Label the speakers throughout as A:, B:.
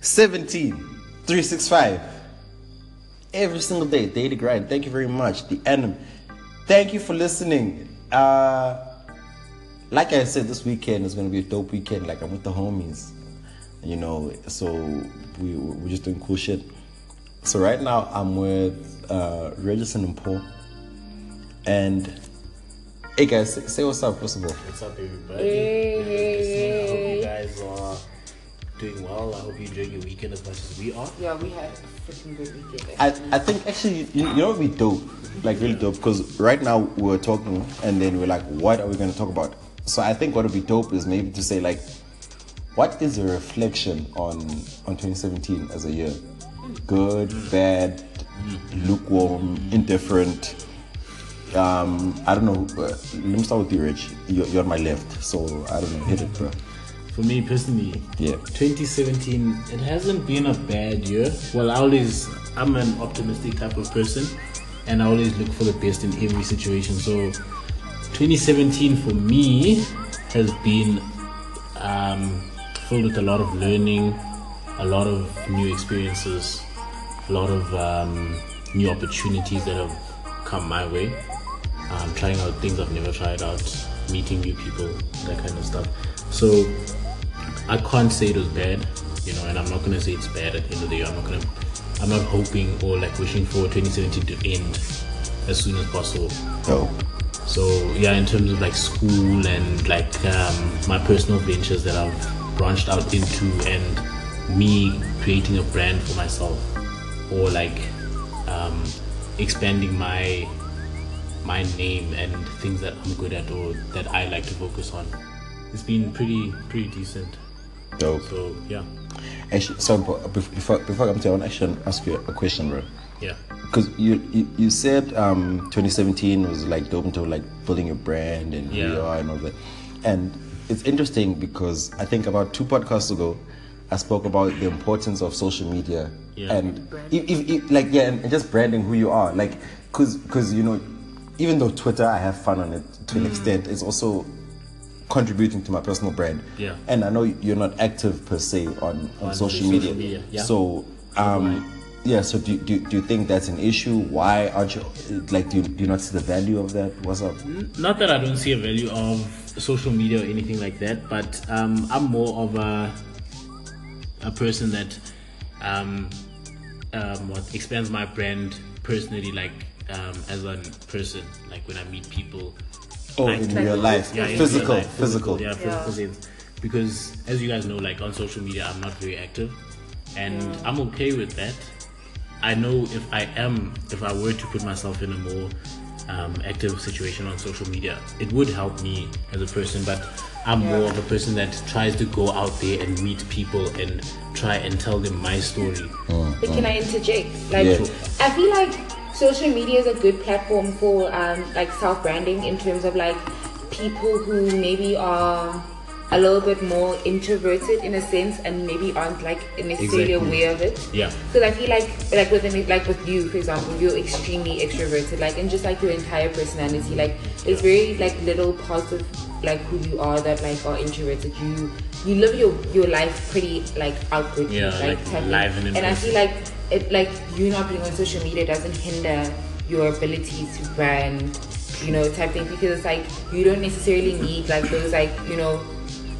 A: 17, 365. Every single day, daily grind. Thank you very much. The Annum. Thank you for listening. Uh, like I said, this weekend is gonna be a dope weekend. Like I'm with the homies, you know. So we we're just doing cool shit. So right now I'm with uh, Regison and Paul, and hey guys, say, say what's up first of all.
B: What's up, everybody? I hope you guys are doing well. I hope you're enjoying your weekend as much as we are.
C: Yeah, we had a freaking good weekend.
A: I, I think actually you, you know what would be dope like really dope because right now we're talking and then we're like what are we going to talk about so i think what would be dope is maybe to say like what is a reflection on on 2017 as a year good bad lukewarm indifferent um i don't know uh, let me start with you rich you're, you're on my left so i don't know hit it bro
B: For me personally,
A: Yeah.
B: 2017, it hasn't been a bad year. Well, I always, I'm an optimistic type of person and I always look for the best in every situation. So 2017 for me has been um, filled with a lot of learning, a lot of new experiences, a lot of um, new opportunities that have come my way. Um, trying out things I've never tried out, meeting new people, that kind of stuff. So I can't say it was bad, you know, and I'm not gonna say it's bad at the end of the year. I'm not gonna, I'm not hoping or like wishing for 2017 to end as soon as possible.
A: dope
B: So yeah, in terms of like school and like um, my personal ventures that I've branched out into, and me creating a brand for myself, or like um, expanding my my name and things that I'm good at or that I like to focus on. It's been pretty pretty decent.
A: Dope.
B: So yeah,
A: actually so before before, i come to you, i want to actually ask you a question bro.
B: Yeah,
A: Because you, you you said um 2017 was like dope into like building your brand and who you
B: Yeah.
A: are and all that, and it's interesting because I think about two podcasts ago, I spoke about the importance of social media.
B: Yeah.
A: and if, if, if, like yeah and just branding who you are. Like because because you know even though Twitter I have fun on it to
B: Mm.
A: an extent it's also contributing to my personal brand
B: Yeah.
A: and I know you're not active per se on, on,
B: On
A: social,
B: social
A: media,
B: media, yeah.
A: so um yeah so do, do, do you think that's an issue why aren't you like do you, do you not see the value of that what's up
B: not that I don't see a value of social media or anything like that, but um, I'm more of a a person that um, um, what expands my brand personally, like um, as a person, like when I meet people.
A: Oh
B: like-
A: in real life
B: Yeah,
A: physical,
B: real life,
A: physical
B: yeah, physical
C: Yeah.
B: sense. Because as you guys know, like on social media, I'm not very active, and I'm okay with that. I know if I am, if I were to put myself in a more um, active situation on social media, it would help me as a person. But I'm more of a person that tries to go out there and meet people and try and tell them my story.
C: But can I interject? Like,
A: Yeah.
C: I feel like social media is a good platform for um, like self branding in terms of like people who maybe are a little bit more introverted in a sense and maybe aren't like necessarily
B: Exactly.
C: aware of it.
B: Yeah.
C: Because I feel like like with an, like with you, for example, you're extremely extroverted, like and just like your entire personality, like there's very like little parts of like who you are that like are introverted. You you live your your life pretty like outwardly,
B: Yeah, like,
C: type of-
B: live and
C: and I feel like it like you not being on social media doesn't hinder your ability to brand, you know, type thing because it's like you don't necessarily need like those like you know.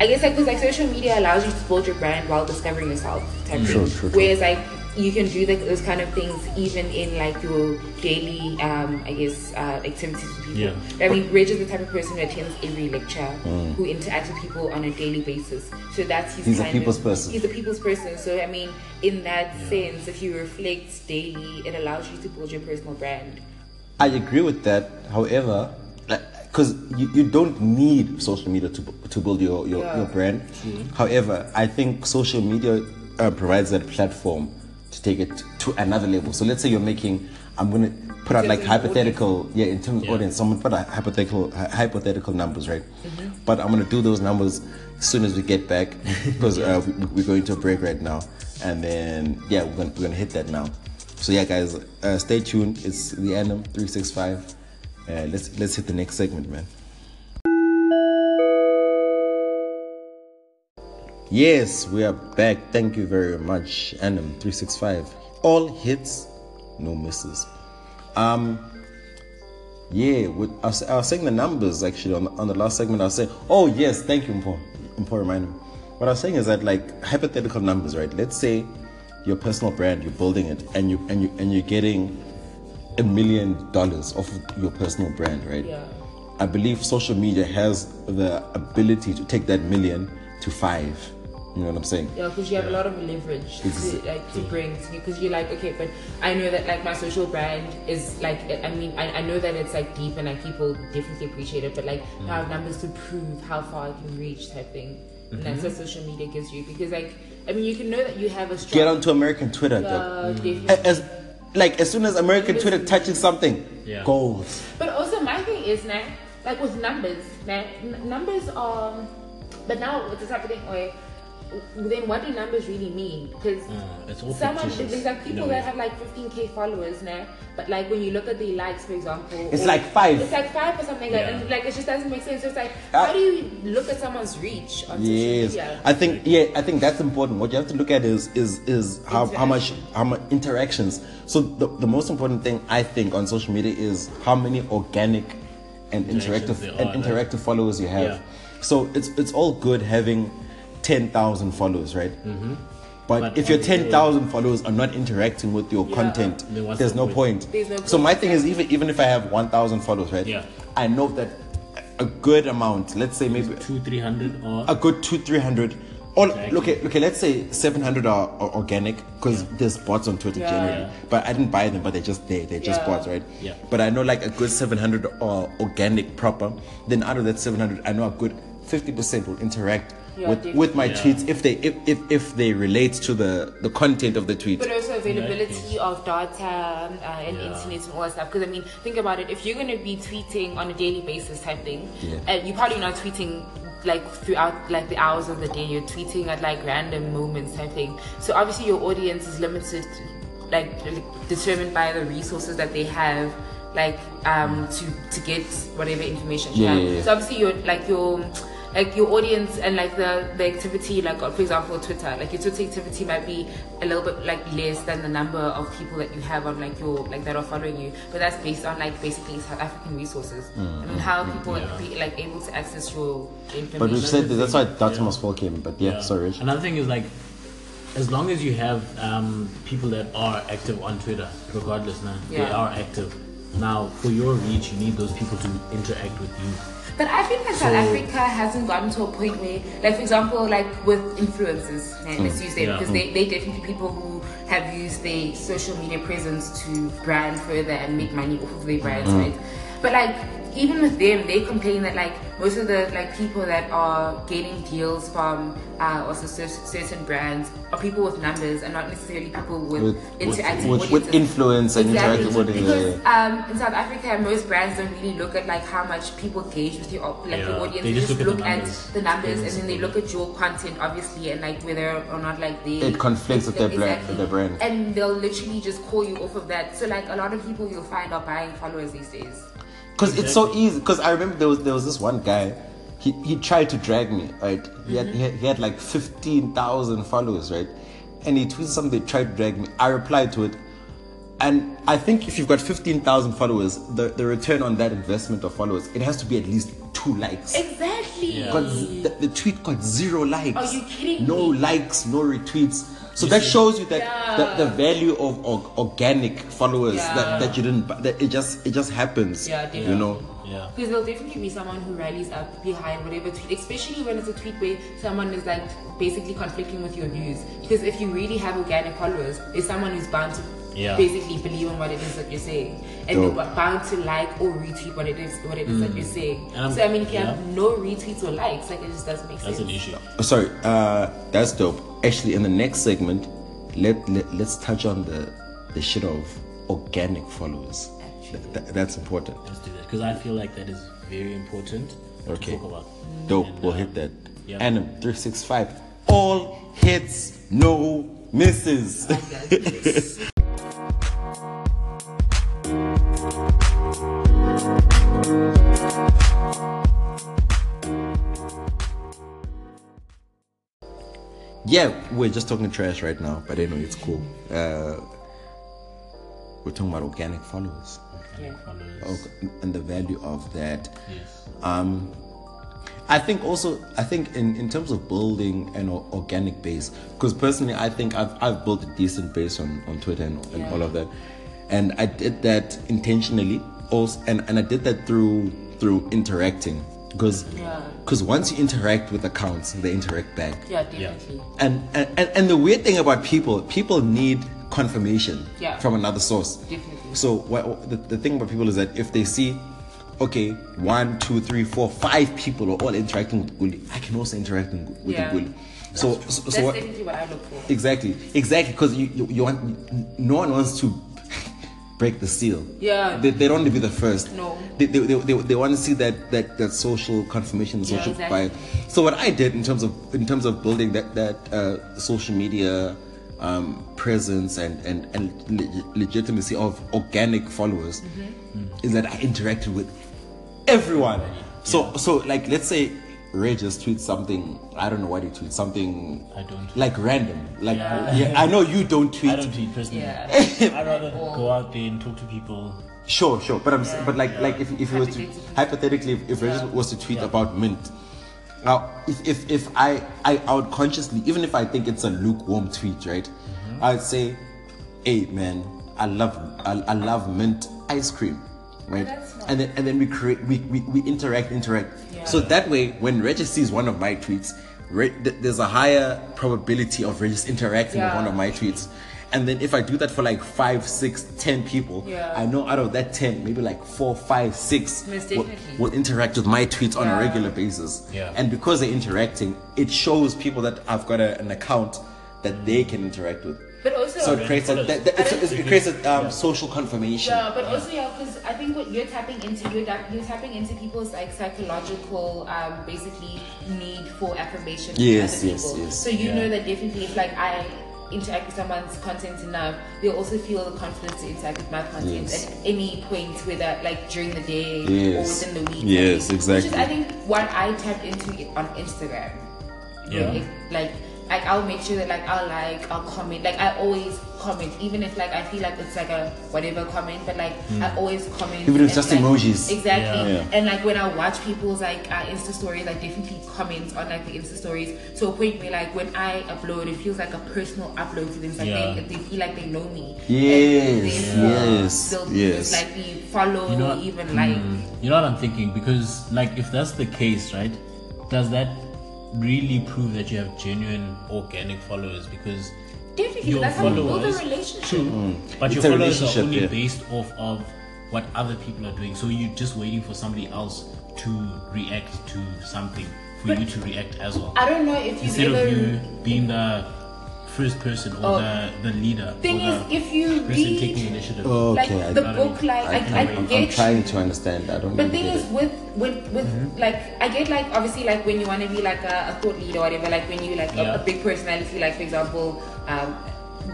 C: I guess like because like social media allows you to build your brand while discovering yourself type
A: True,
C: thing.
A: true, true.
C: Whereas like you can do like those kind of things even in like your daily um I guess uh, activities with people.
B: Yeah.
C: I mean Reg is the type of person who attends every lecture,
A: Mm.
C: who interacts with people on a daily basis. So that's his
A: He's a people's
C: of,
A: person.
C: He's a people's person. So I mean, in that sense, if you reflect daily, it allows you to build your personal brand.
A: I agree with that however because you, you don't need social media to, to build your, your,
C: Yeah.
A: your brand. However I think social media uh, provides that platform to take it to another level. So let's say you're making I'm gonna put out like
C: of
A: hypothetical yeah in terms of
B: Yeah.
A: audience. I'm gonna put out hypothetical hy- hypothetical numbers right?
C: Mm-hmm.
A: but I'm gonna do those numbers as soon as we get back because uh, we, we're going to a break right now. And then yeah we're gonna, we're gonna hit that now. So yeah guys uh, stay tuned. It's the Annum 365 uh, let's let's hit the next segment man Yes, we are back. Thank you very much. Annum 365. All hits, no misses. Um, yeah, with, I, was, I was saying the numbers actually on the, on the last segment. I was saying, oh yes, thank you. Mpho reminding me. What I was saying is that like hypothetical numbers, right? Let's say your personal brand, you're building it, and you and you and you're getting a million dollars off of your personal brand, right?
C: Yeah.
A: I believe social media has the ability to take that million to five. You know what I'm saying?
C: Yeah, because you have a lot of leverage to like to bring to you. Because you're like, okay, but I know that like my social brand is like, I mean, I, I know that it's like deep and like people definitely appreciate it, but like I have numbers to prove how far I can reach type thing. And that's what mm-hmm. social media gives you. Because like, I mean, you can know that you have a strong.
A: Get onto American Twitter, mm.
C: definitely.
A: As like as soon as American Twitter touches something,
B: Yeah.
A: goals.
C: But also my thing is now, like with numbers, now n- numbers are. But now with this type of thing, where then what do numbers really mean? Because
B: Uh, it's
C: someone there's like people
B: a way.
C: that have like 15k followers now, but like when you look at the likes, for example,
A: It's like five.
C: It's like five or something, like, and like it just doesn't make sense. So it's like,
A: Uh,
C: how do you look at someone's reach on
A: Yes,
C: social media?
A: I think yeah, I think that's important. What you have to look at is is is how, how much how much interactions. So the, the most important thing I think on social media is how many organic and interactive and
B: are, like-
A: interactive followers you have.
B: Yeah.
A: So it's it's all good having ten thousand followers, right? Mm-hmm. But,
B: But
A: if your ten thousand followers are not interacting with your
C: Yeah.
A: content, there's no
B: point?
A: point.
C: There's no
A: So
C: point.
A: my thing is even even if I have one thousand followers, right?
B: Yeah.
A: I know that a good amount, let's say maybe
B: Two, three hundred or
A: a good two, three hundred. Or
B: Exactly.
A: okay, okay, let's say seven hundred are, are organic because there's bots on Twitter
C: Yeah.
A: generally.
B: Yeah.
A: But I didn't buy them, but they're just there. They're just
C: Yeah.
A: bots, right?
B: Yeah.
A: But I know like a good seven hundred are organic proper. Then out of that seven hundred, I know a good fifty percent will interact
C: Yeah,
A: with with my
B: definitely.
A: tweets if they if, if if they relate to the the content of the tweet.
C: But also availability of data uh, and
B: Yeah.
C: internet and all that stuff. Because I mean, think about it. If you're going to be tweeting on a daily basis type thing,
A: Yeah.
C: and you're probably not tweeting like throughout like the hours of the day. You're tweeting at like random moments type thing. So obviously your audience is limited, like determined by the resources that they have. Like um to to get whatever information you
A: Yeah,
C: have.
A: yeah, yeah.
C: So obviously your like your like your audience and like the the activity like for example twitter like your twitter activity might be a little bit like less than the number of people that you have on like your like that are following you but that's based on like basically south african resources i mean how people are be, like able to access your information
A: But we've said that, that's why Datima's
B: Yeah.
A: fall came. But yeah, sorry, Rich.
B: Another thing is like, as long as you have um, people that are active on Twitter, regardless, now they are active. Now, for your reach, you need those people to interact with you.
C: But I feel like South Africa hasn't gotten to a point where, like for example, like with influencers, eh, let's use them
B: Yeah.
C: because they they definitely people who have used their social media presence to brand further and make money off of their brands, right? But like even with them, they complain that like most of the like people that are getting deals from uh, also certain brands are people with numbers and not necessarily people with,
A: With-
C: interactive
A: with- with
C: audiences.
A: influence and
C: exactly.
A: interactive audience,
C: Because um, in South Africa, most brands don't really look at like how much people engage with your like
B: Yeah,
C: your audience.
B: they
C: They
B: just
C: just
B: look at
C: look
B: the
C: at
B: numbers.
C: the numbers, and then they look at your content, obviously, and like whether or not like they
A: It conflicts with their brand- with their brand.
C: and they'll literally just call you off of that. So like a lot of people you'll find are buying followers these days.
A: Because it's so easy. Because I remember there was there was this one guy. He, he tried to drag me, right? He, had, he, mm-hmm. had, he had like fifteen thousand followers, right? And he tweeted something, tried to drag me. I replied to it, and I think if you've got fifteen thousand followers, the, the return on that investment of followers, it has to be at least two likes.
C: Exactly.
B: Yeah.
A: Got z- the, the tweet got zero likes.
C: Are you kidding
A: No
C: me?
A: likes, no retweets. So that shows you that
C: Yeah.
A: the, the value of, or- organic followers
C: Yeah.
A: that, that you didn't bu- that it just it just happens.
C: Yeah,
A: you know.
B: Yeah.
C: Because there'll definitely be someone who rallies up behind whatever tweet, especially when it's a tweet where someone is like basically conflicting with your views. Because if you really have organic followers, there's someone who's bound to
B: Yeah.
C: basically believe in what it is that you're saying, and
A: Dope.
C: they're bound to like or retweet what it is what it is that you're saying.
B: And
C: so I mean, if you
B: yeah.
C: have no retweets or likes, like it just doesn't make
B: That's
C: sense.
B: That's an issue.
A: Oh, sorry, uh, that's dope. Actually, in the next segment, let, let let's touch on the the shit of organic followers. Th- th- that's important.
B: Let's do that because I feel like that is very important
A: Okay.
B: to talk about.
A: Dope.
B: And,
A: we'll
B: uh,
A: hit that.
B: yeah.
A: Annum three six five. All hits, no misses. yeah, we're just talking trash right now, but anyway, it's cool. Uh, we're talking about organic followers
C: Yeah.
B: Followers.
A: org- and the value of that.
B: Yes.
A: Um, I think also, I think in, in terms of building an o- organic base, because personally, I think I've, I've built a decent base on, on Twitter and, and
C: Yeah.
A: all of that. And I did that intentionally also, and, and I did that through through interacting. Because
C: Yeah.
A: because once you interact with accounts, they interact back.
C: Yeah, definitely.
A: And, and, and- and the weird thing about people, people need confirmation
C: Yeah.
A: from another source.
C: Definitely.
A: So what, the, the thing about people is that if they see, okay, one, two, three, four, five people are all interacting with Guli, I can also interact in- with
C: Yeah.
A: Guli. So, so, so
C: That's
A: what,
C: definitely what I look for.
A: exactly, exactly, because you, you, you want, no one wants to break the seal.
C: Yeah.
A: They, they don't want to be the first.
C: No.
A: They, they, they, they, they want to see that, that, that social confirmation,
C: Yeah,
A: social
C: exactly.
A: buy. So what I did in terms of in terms of building that that uh, social media um, presence and and and leg- legitimacy of organic followers
C: Mm-hmm.
A: is that I interacted with everyone. So so like let's say Ray just tweets something. I don't know what he tweets. Something
B: I don't.
A: like random. Like
B: Yeah.
A: yeah, I know you don't tweet.
B: I don't tweet personally.
C: Yeah.
B: I'd rather go out there and talk to people.
A: Sure, sure. But I'm s but like like if if it was to
C: Hypothetically.
A: hypothetically if, if Regis was to tweet
B: Yeah.
A: about mint. Now if, if if I I I would consciously even if I think it's a lukewarm tweet, right?
C: Mm-hmm.
A: I'd say, hey man, I love I, I love mint ice cream. Right? And then and then we create we, we, we interact, interact.
C: Yeah.
A: So that way when Regis sees one of my tweets, Re- th- there's a higher probability of Regis interacting with one of my tweets. And then if I do that for like five, six, ten people,
C: Yeah.
A: I know out of that 10, maybe like four, five, six
C: Most
A: will, will interact with my tweets on a regular basis.
B: Yeah.
A: And because they're interacting, it shows people that I've got a, an account that they can interact with.
C: But also,
A: So it creates a, that, that- it's- it's- it creates a um,
B: Yeah.
A: social confirmation.
C: yeah, but also yeah, because I think what you're tapping into, you're, tap- you're tapping into people's like psychological, um, basically need for affirmation. from
A: Yes,
C: other
A: yes,
C: people.
A: yes.
C: So you
B: Yeah.
C: know that definitely if like I interact with someone's content enough, they'll also feel the confidence to interact with my content
A: Yes.
C: at any point, whether like during the day
A: Yes.
C: or within the week.
A: Yes,
C: Which
A: exactly.
C: is I think what I tapped into it on Instagram.
B: Yeah.
C: If, like like I'll make sure that like I'll like I'll comment like I always comment even if like I feel like it's like a whatever comment but like I always comment
A: Even if it's just
C: like,
A: emojis.
C: exactly
B: Yeah.
A: Yeah.
C: and like when I watch people's like uh, Insta stories I definitely comment on like the Insta stories to a point where like when I upload it feels like a personal upload to them it's like
B: Yeah.
C: they, they feel like they know me
A: Yes,
C: And they-
A: yes,
C: they'll
A: yes.
C: like be follow
B: You know,
C: even like
B: mm, you know what I'm thinking? Because like if that's the case, right? Does that really prove that you have genuine organic followers? Because
C: definitely
B: your
C: that's how you build a
B: followers,
C: relationship
B: true, mm. but
A: It's
B: your followers are only
A: yeah.
B: based off of what other people are doing. So you're just waiting for somebody else to react to something for
C: But-
B: you to react as well.
C: I don't know if you've
B: Instead
C: ever
B: of you being the first person or
C: Oh.
B: the, the leader
C: Thing
B: or
C: is,
B: the
C: if you
B: person
C: read-
B: taking initiative.
C: like
A: Okay, I-
C: the
B: I-
C: book like I, I,
A: I, am
C: get
A: I'm trying to understand. I don't
C: But
A: really
C: thing
A: get
C: is,
A: it.
C: with with with
B: Mm-hmm.
C: like I get like obviously like when you want to be like a, a thought leader or whatever, like when you like a,
B: Yeah.
C: a big personality, like for example, um,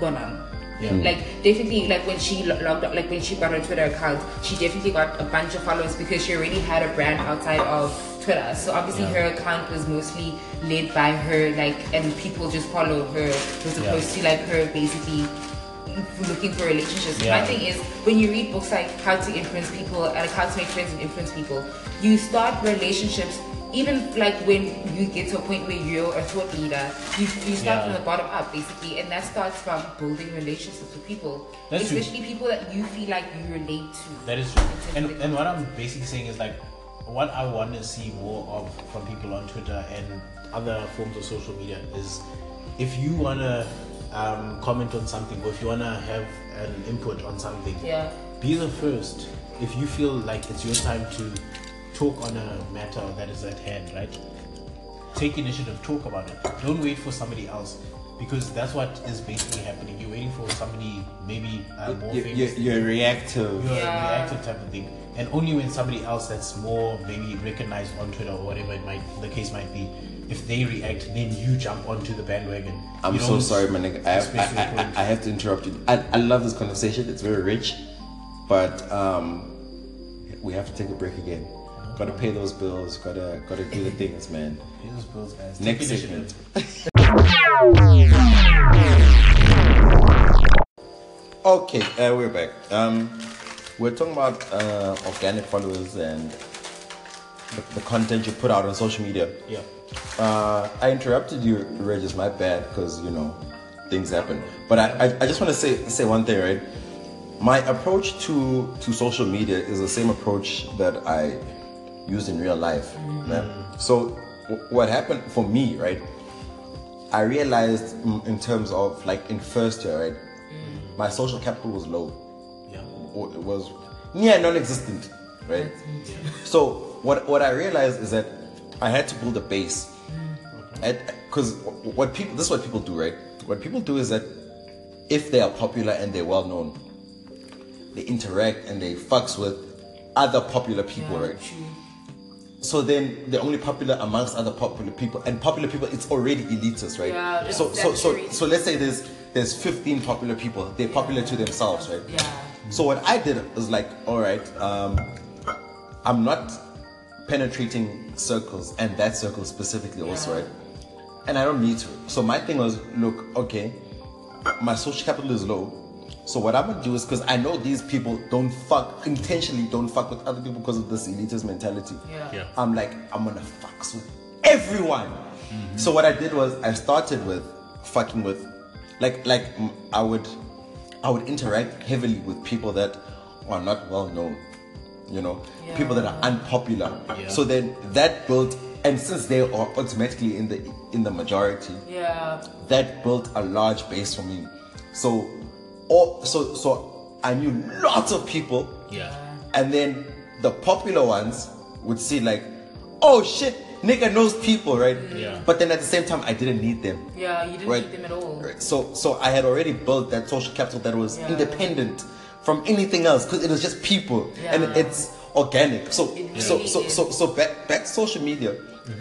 C: Bonang.
B: Yeah.
A: Hmm.
C: Like definitely, like when she logged up, like when she got her Twitter account, she definitely got a bunch of followers because she already had a brand outside of Twitter. So obviously,
B: Yeah.
C: her account was mostly led by her, like, and people just follow her as
B: Yeah.
C: opposed to like her basically looking for relationships.
B: Yeah.
C: My thing is when you read books like How to Influence People and like How to Make Friends and Influence People, you start relationships even like when you get to a point where you're a thought leader, you, you start
B: Yeah.
C: from the bottom up basically, and that starts from building relationships with people,
B: That's true.
C: especially people that you feel like you relate to.
B: That is true. And and what I'm basically saying is like what I want to see more of from people on Twitter and other forms of social media is if you wanna um, comment on something or if you wanna have an input on something,
C: Yeah.
B: be the first. If you feel like it's your time to talk on a matter that is at hand, right? Take initiative, talk about it. Don't wait for somebody else. Because that's what is basically happening. You're waiting for somebody maybe uh, more
A: You,
B: famous
A: you,
B: than
A: you're reactive.
B: you're
C: Yeah.
B: reactive type of thing. And only when somebody else that's more maybe recognized on Twitter or whatever it might the case might be, if they react, then you jump onto the bandwagon.
A: I'm
B: You
A: so sorry, my nigga. I,
B: express
A: I, I. I have to interrupt you. I, I love this conversation. It's very rich, but um, we have to take a break again. Gotta pay those bills. Gotta gotta do the things, man.
B: Pay those bills, guys.
A: Next segment. Okay, uh, we're back. Um, we're talking about uh, organic followers and the, the content you put out on social media.
B: Yeah.
A: Uh, I interrupted you, Regis. My bad, because you know things happen. But I, I, I just want to say say one thing, right? My approach to to social media is the same approach that I use in real life. man. So w- what happened for me, right? I realized mm, in terms of like in first year, right? My social capital was low.
B: Yeah.
A: Was near non-existent, right? So what what I realized is that I had to build a base, because what people this is what people do, right? What people do is that if they are popular and they're well known, they interact and they fucks with other popular people, right? So then they're only popular amongst other popular people, and popular people it's already elitist, right?
C: Yeah,
A: so so so so let's say there's there's 15 popular people, they're popular to themselves, right?
C: Yeah.
A: So what I did was like, all right, um, I'm not penetrating circles and that circle specifically also, right? And I don't need to. So my thing was, look, okay, my social capital is low. So what I'm gonna do is because I know these people don't fuck intentionally don't fuck with other people because of this elitist mentality.
C: Yeah.
B: Yeah.
A: I'm like, I'm gonna fuck with everyone. So what I did was I started with fucking with, like, like I would, I would interact heavily with people that are not well known, you know, people that are unpopular.
B: Yeah.
A: So then that built, and since they are automatically in the in the majority,
C: Yeah.
A: that built a large base for me. So, all, so so I knew lots of people
B: Yeah.
A: and then the popular ones would see like, oh shit, nigga knows people, right?
B: Yeah.
A: But then at the same time, I didn't need them.
C: Yeah. You didn't
A: Right.
C: need them at all.
A: Right. So so I had already built that social capital that was
C: Yeah.
A: independent from anything else because it was just people and it's organic. So
C: It
A: so so so so back back to social media,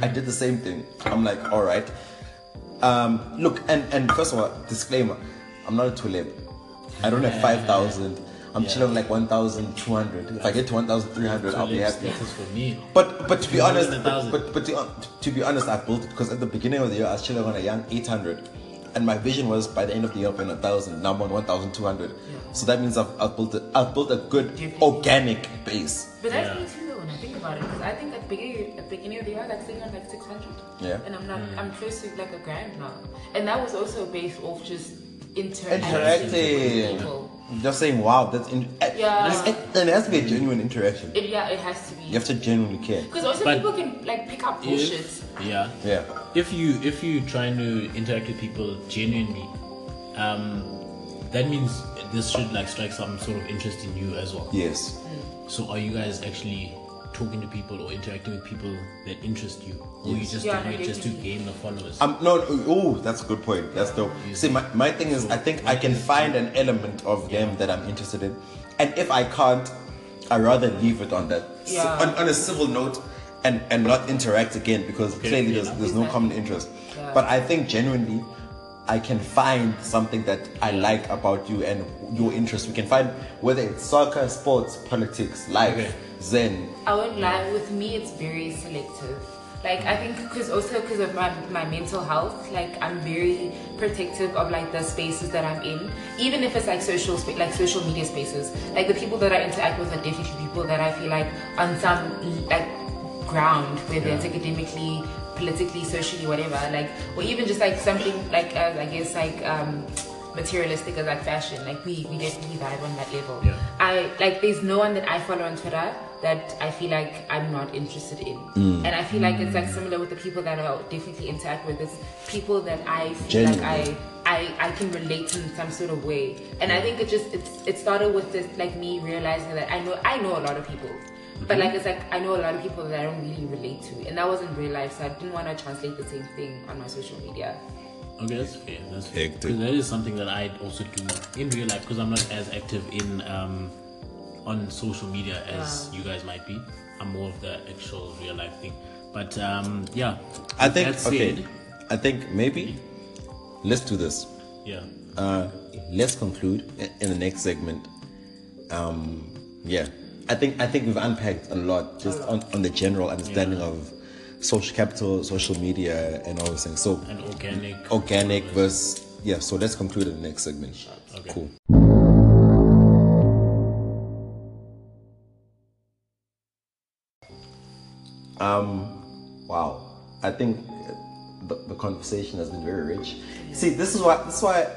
A: I did the same thing. I'm like, all right. Um, look, and and first of all, disclaimer: I'm not a tulip. I don't have five thousand. I'm
B: Yeah.
A: chilling like one thousand two hundred. If I get to one thousand three hundred, I'll be happy.
B: This for me.
A: But but to be honest, but, but but to, to be honest, I built it because at the beginning of the year I was chilling on a young 800, and my vision was by the end of the year I'll be on a thousand. Now I'm on 1,200. So that means I've, I've built a, I've built a good organic base.
C: But that's
B: Yeah.
C: me too, though, when I think about it, because I think at the beginning, at the beginning of the year, I was like sitting on like 600.
A: Yeah.
C: And I'm not,
B: Mm.
C: I'm close to like a grand now. And that was also based off just interacting.
A: Interacting.
C: with people.
A: Just saying, wow, that's in, eh,
C: Yeah.
A: It's- it, eh, and it has to be a genuine interaction.
C: It, yeah, it has to be.
A: You have to genuinely care.
C: Because also
B: But-
C: people can like pick up bullshit.
B: If, yeah.
A: Yeah.
B: If you if you trying to interact with people genuinely, um, that means this should like strike some sort of interest in you as well.
A: Yes. Mm.
B: So are you guys actually talking to people or interacting with people that interest you, or you just
C: Yeah,
B: doing
C: no,
B: it just to gain the followers?
A: Um, no, oh, that's a good point. That's dope. See, my, my thing is, I think I can find an element of them that I'm interested in, and if I can't, I rather leave it on that
C: Yeah.
A: on, on a civil note, and and not interact again because
B: Okay,
A: clearly there's there's no common interest.
C: Yeah.
A: But I think genuinely, I can find something that I like about you and your interest. We can find whether it's soccer, sports, politics, life,
B: Okay.
A: Zen.
C: I won't lie, with me it's very selective. Like I think because also because of my, my mental health, like I'm very protective of like the spaces that I'm in, even if it's like social spa- like social media spaces. Like the people that I interact with are definitely people that I feel like on some like ground, whether it's academically, politically, socially, whatever. Like or even just like something like uh, I guess like um materialistic as like fashion. Like we we definitely vibe on that level.
B: Yeah.
C: I like there's no one that I follow on Twitter that I feel like I'm not interested in.
A: Mm.
C: And I feel like it's like similar with the people that I definitely interact with. It's people that I feel like I, I I can relate in some sort of way. And I think it just it's it started with this like me realizing that I know I know a lot of people. But like it's like I know a lot of people that I don't really relate to. And that was in real life, so I didn't want to translate the same thing on my social media.
B: Okay, that's fair. That's fair.
A: Hectic.
B: Because that is something that I also do in real life because I'm not as active in um, on social media as you guys might be. I'm more of the actual real life thing. But um, yeah,
A: I
B: with
A: think
B: that said-
A: okay. I think maybe let's do this.
B: Yeah.
A: Uh, let's conclude in the next segment. Um, yeah, I think I think we've unpacked a lot just on, on the general understanding of social capital, social media, and all those things. So
B: And organic.
A: organic versus yeah. So let's conclude in the next segment.
B: Okay.
A: Cool. Um, wow. I think the, the conversation has been very rich. See, this is why this is why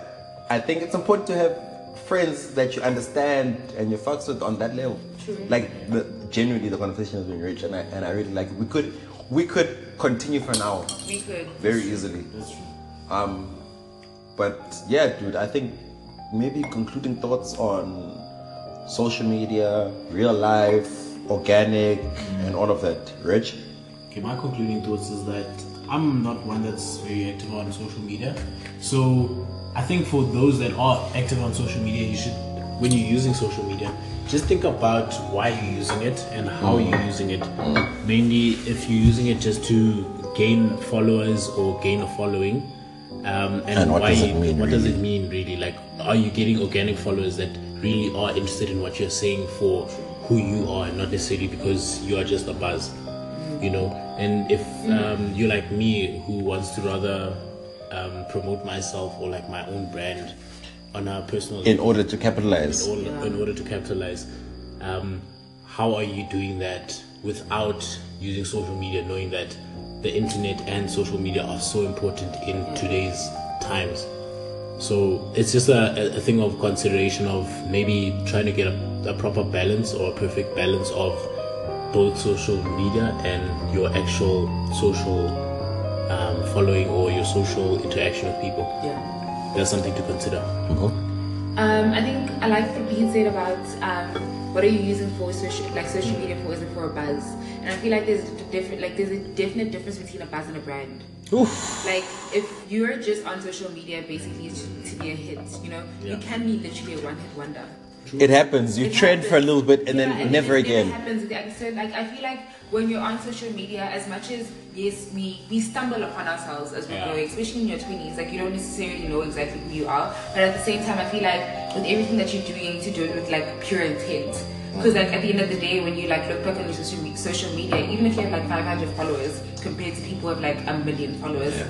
A: I think it's important to have friends that you understand and you fucks with on that level. Like the genuinely the conversation has been rich and I and I really like it. we could we could continue for an hour
C: We could.
A: very easily.
B: That's true.
A: Um, but yeah, dude, I think maybe concluding thoughts on social media, real life, organic, and all of that. Rich?
B: Okay, my concluding thoughts is that I'm not one that's very active on social media. So I think for those that are active on social media, you should, when you're using social media, just think about why you're using it and how you're using it. Mainly, if you're using it just to gain followers or gain a following, um, and,
A: And what
B: why
A: does it mean,
B: What does it mean really? Like, are you getting organic followers that really are interested in what you're saying for who you are, and not necessarily because you are just a buzz? You know, and if um, you're like me, who wants to rather um, promote myself or like my own brand on a personal
A: In order to capitalize.
B: in order, in order to capitalize. Um, how are you doing that without using social media, knowing that the internet and social media are so important in today's times? So it's just a, a thing of consideration of maybe trying to get a, a proper balance or a perfect balance of both social media and your actual social um, following or your social interaction with people.
C: Yeah.
B: That's something to consider.
C: Um, I think I like what Bean said about um, what are you using for social, like social media for? Is it for a buzz? And I feel like there's a different, like there's a definite difference between a buzz and a brand. Like if you're just on social media, basically to, to be a hit, you know, you can be literally a one-hit wonder.
A: It happens. You
C: It
A: trend for a little bit and
C: Yeah,
A: then never
C: it
A: again.
C: It happens. Like, so, like I feel like when you're on social media, as much as yes, we we stumble upon ourselves as we're
B: Yeah.
C: growing, especially in your twenties. Like you don't necessarily know exactly who you are, but at the same time, I feel like with everything that you're doing, to do it with like pure intent. Because like at the end of the day, when you like look back on your social, social media, even if you have like 500 followers compared to people who have like a million followers,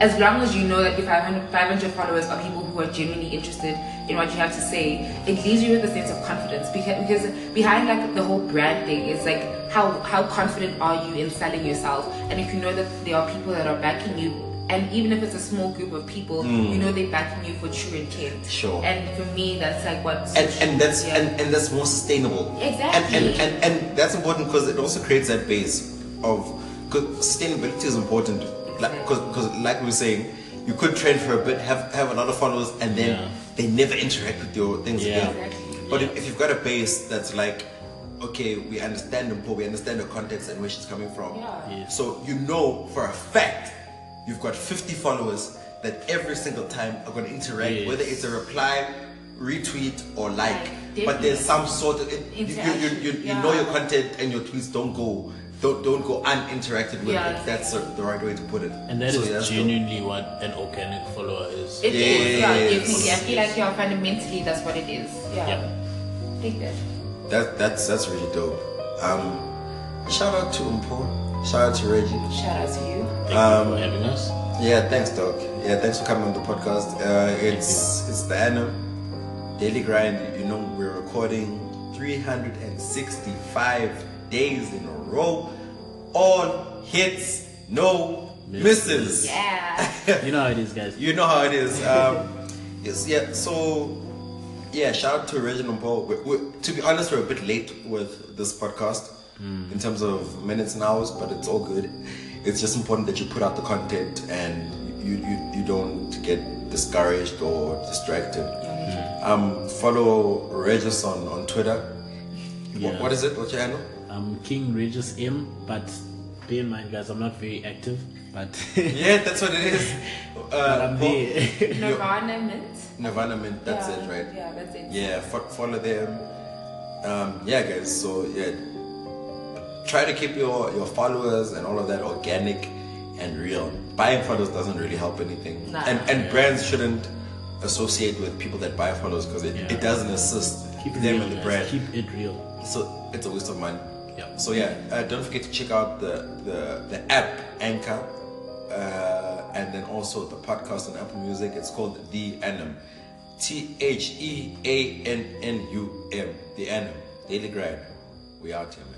C: as long as you know that your 500, 500 followers are people who are genuinely interested in what you have to say, it leaves you with a sense of confidence. Because, because behind like the whole brand thing is like how how confident are you in selling yourself? And if you know that there are people that are backing you and even if it's a small group of people you hmm. know they're backing you for true intent
A: Sure.
C: and for me that's like what
A: and and that's
C: media-
A: and, and that's more sustainable
C: Exactly.
A: and and, and, and that's important because it also creates that base of because sustainability is important like because like we were saying you could train for a bit have have a lot of followers and then
B: Yeah.
A: they never interact with your things
B: Yeah.
A: again
C: Exactly.
A: but if, if you've got a base that's like okay we understand the poor we understand the context and where she's coming from
C: Yeah.
B: Yes.
A: so you know for a fact you've got 50 followers that every single time are going to interact,
B: Yes.
A: whether it's a reply, retweet, or like.
C: Like,
A: but there's some sort of it, you, you, you, you, you know your content and your tweets don't go don't don't go uninteracted with.
C: Yeah,
A: if that's the, the right way to put it.
B: And that is
A: So, yeah, that's dope.
B: genuinely what an organic follower is.
C: It is, yeah,
A: Yes.
C: definitely. I feel like yeah, fundamentally that's what it is. Yeah.
B: Yeah.
C: Take that.
A: That that's that's really dope. Um, shout out to Mpho. Shout out to Reggie.
C: Shout out to you.
B: Thank
A: Um,
B: you for having us.
A: Yeah, thanks, Doc. Yeah, thanks for coming on the podcast. Uh, it's it's the Annum Daily Grind. You know, we're recording 365 days in a row. All hits, no misses.
C: Yeah.
B: You know how it is, guys.
A: You know how it is. Um, yes, yeah. So, yeah. Shout out to Reginald Paul. we we to be honest, we're a bit late with this podcast in terms of minutes and hours, but it's all good. It's just important that you put out the content and you you, you don't get discouraged or distracted. Um, follow Regis on on Twitter. What, what is it? What's your handle?
B: I'm King Regis M, but bear in mind, guys, I'm not very active. But
A: Yeah, that's what it is.
B: but
A: Uh,
B: I'm
A: Paul-
B: there.
C: Nirvana Mint.
A: Nirvana Mint. That's
C: yeah.
A: it, right?
C: Yeah, that's it.
A: yeah fo- follow them um yeah guys so yeah try to keep your, your followers and all of that organic and real. Buying followers doesn't really help anything.
C: Nah.
A: And, and brands shouldn't associate with people that buy followers because it,
B: yeah.
A: it doesn't assist
B: keep
A: them and the brand.
B: Keep it real.
A: So it's a waste of money.
B: Yeah.
A: So yeah, uh, don't forget to check out the, the, the app Anchor uh, and then also the podcast on Apple Music. It's called The Annum. T H E A N N U M. The Annum. Daily Grind. We out here, man.